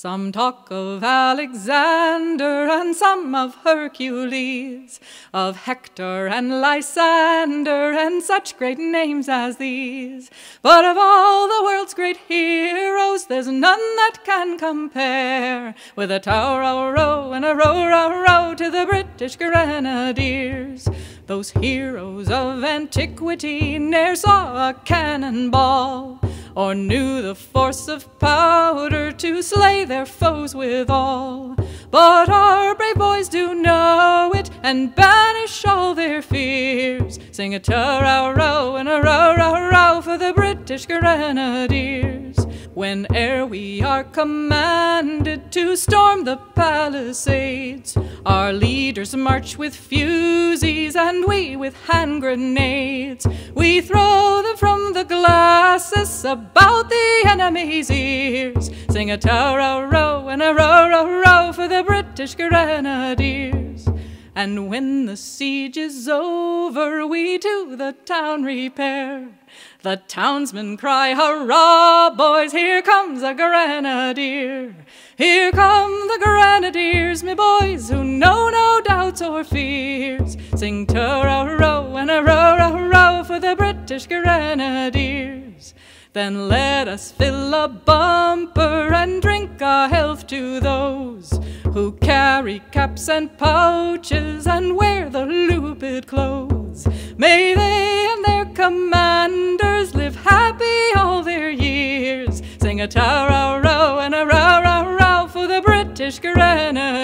Some talk of Alexander and some of Hercules, of Hector and Lysander and such great names as these. But of all the world's great heroes, there's none that can compare with a tow row row and a row row row to the British Grenadiers. Those heroes of antiquity ne'er saw a cannonball or knew the force of powder to slay their foes withal. But our brave boys do know it and banish all their fears. Sing a ta row and a row row row for the British Grenadiers. Whene'er we are commanded to storm the palisades, our leaders march with fusees and we with hand grenades. We throw from the glacis about the enemy's ears. Sing a ta row row and a row row row for the British Grenadiers. And when the siege is over, we to the town repair. The townsmen cry, Hurrah, boys, here comes a grenadier. Here come the grenadiers, me boys, who know no doubts or fears. Sing ta British grenadiers. Then let us fill a bumper and drink our health to those who carry caps and pouches and wear the looped clothes. May they and their commanders live happy all their years. Sing a ta row row and a row row row for the British Grenadiers.